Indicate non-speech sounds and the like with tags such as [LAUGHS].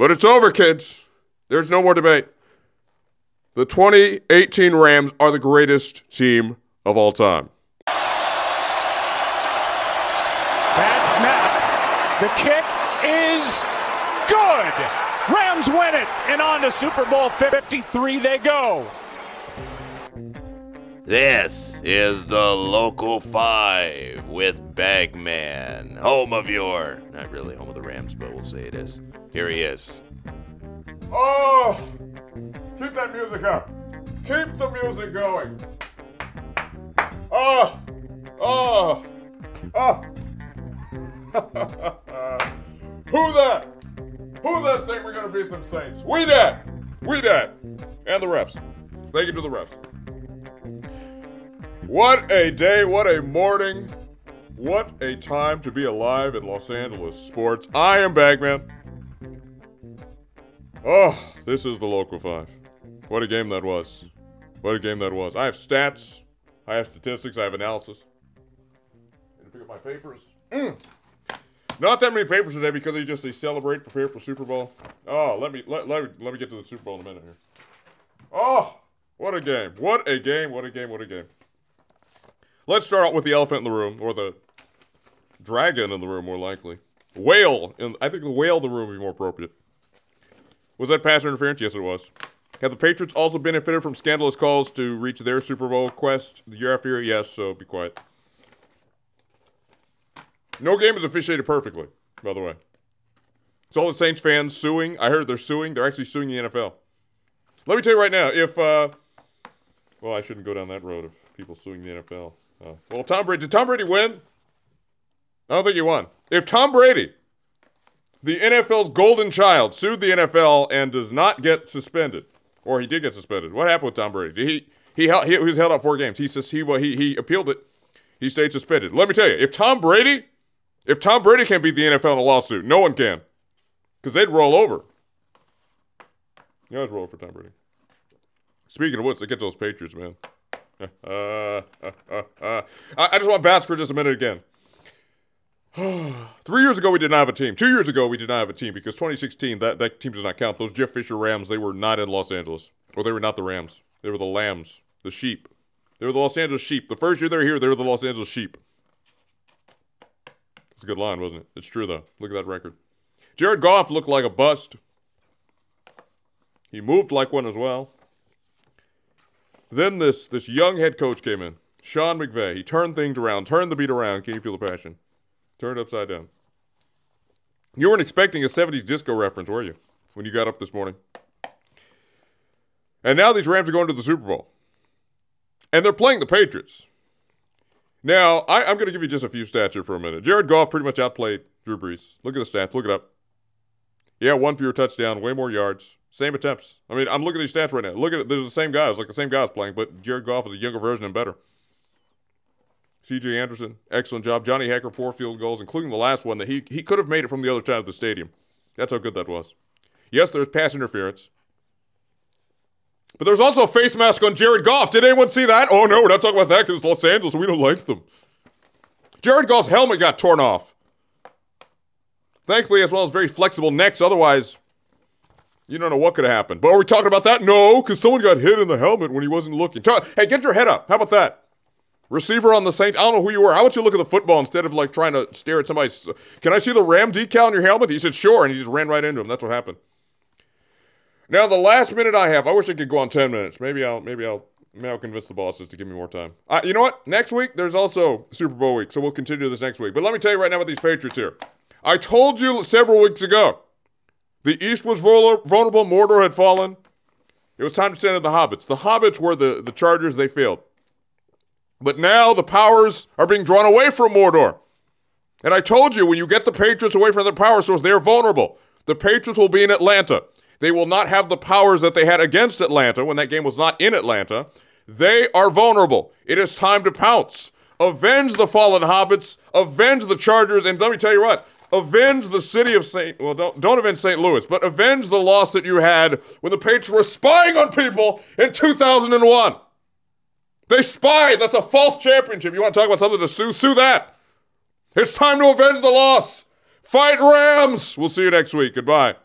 But it's over, kids. There's no more debate. The 2018 Rams are the greatest team of all time. Bad snap. The kick is good. Rams win it, and on to Super Bowl 53 they go. This is the Local 5 with Bagman, home of your. Not really home of the Rams, but we'll say it is. Here he is. Oh, keep that music up. Keep the music going. Oh, oh, oh. [LAUGHS] Who that? Who that think we're gonna beat them Saints? We that. We that. And the refs. Thank you to the refs. What a day, what a morning, what a time to be alive in Los Angeles sports. I am Bagman. Oh, this is the local five. What a game that was. What a game that was. I have stats, I have statistics, I have analysis. Gonna pick up my papers. Mm. Not that many papers today because they just they celebrate, prepare for Super Bowl. Oh, let me let, let, let me get to the Super Bowl in a minute here. Oh, what a game. What a game, what a game, what a game. Let's start out with the elephant in the room, or the dragon in the room, more likely. Whale. In, I think the whale in the room would be more appropriate. Was that pass interference? Yes, it was. Have the Patriots also benefited from scandalous calls to reach their Super Bowl quest year after year? Yes, so be quiet. No game is officiated perfectly, by the way. It's all the Saints fans suing. I heard they're suing. They're actually suing the NFL. Let me tell you right now, if uh, well, I shouldn't go down that road of people suing the NFL. Uh, well, Tom Brady did Tom Brady win? I don't think he won. If Tom Brady, the NFL's golden child, sued the NFL and does not get suspended, or he did get suspended, what happened with Tom Brady? Did he he held, he was held out four games. He says he well, he he appealed it. He stayed suspended. Let me tell you, if Tom Brady, if Tom Brady can't beat the NFL in a lawsuit, no one can, because they'd roll over. You guys roll for Tom Brady. Speaking of which, they get those Patriots, man. Uh, uh, uh. I, I just want bats for just a minute again. [SIGHS] Three years ago, we did not have a team. Two years ago, we did not have a team because 2016, that, that team does not count. Those Jeff Fisher Rams, they were not in Los Angeles. Or they were not the Rams. They were the Lambs, the sheep. They were the Los Angeles sheep. The first year they were here, they were the Los Angeles sheep. It's a good line, wasn't it? It's true, though. Look at that record. Jared Goff looked like a bust. He moved like one as well. Then this this young head coach came in, Sean McVay. He turned things around, turned the beat around. Can you feel the passion? Turned it upside down. You weren't expecting a 70s disco reference, were you, when you got up this morning? And now these Rams are going to the Super Bowl. And they're playing the Patriots. Now, I, am going to give you just a few stats here for a minute. Jared Goff pretty much outplayed Drew Brees. Look at the stats. Look it up. Yeah, one fewer touchdown, way more yards, same attempts. I mean, I'm looking at these stats right now. Look at it. There's the same guys, like the same guys playing, but Jared Goff is a younger version and better. C.J. Anderson, excellent job. Johnny Hekker, four field goals, including the last one that he he could have made it from the other side of the stadium. That's how good that was. Yes, there's pass interference. But there's also a face mask on Jared Goff. Did anyone see that? Oh no, we're not talking about that because Los Angeles we don't like them. Jared Goff's helmet got torn off. Thankfully, as well as very flexible necks. Otherwise, you don't know what could have happened. But are we talking about that? No, because someone got hit in the helmet when he wasn't looking. Hey, get your head up. How about that? Receiver on the Saints. I don't know who you were. How about you to look at the football instead of like trying to stare at somebody? Can I see the Ram decal on your helmet? He said, sure. And he just ran right into him. That's what happened. Now, the last minute I have, I wish I could go on 10 minutes. Maybe I'll, maybe I'll, maybe I'll convince the bosses to give me more time. Uh, you know what? Next week, there's also Super Bowl week. So we'll continue this next week. But let me tell you right now about these Patriots here. I told you several weeks ago the East was vulnerable, Mordor had fallen. It was time to send in the Hobbits. The Hobbits were the, the Chargers, they failed. But now the powers are being drawn away from Mordor. And I told you, when you get the Patriots away from their power source, they're vulnerable. The Patriots will be in Atlanta. They will not have the powers that they had against Atlanta when that game was not in Atlanta. They are vulnerable. It is time to pounce. Avenge the fallen hobbits, avenge the Chargers, and let me tell you what, avenge the city of St. Well, don't, don't avenge St. Louis, but avenge the loss that you had when the Patriots were spying on people in 2001. They spied. That's a false championship. You want to talk about something to sue? Sue that. It's time to avenge the loss. Fight Rams. We'll see you next week. Goodbye.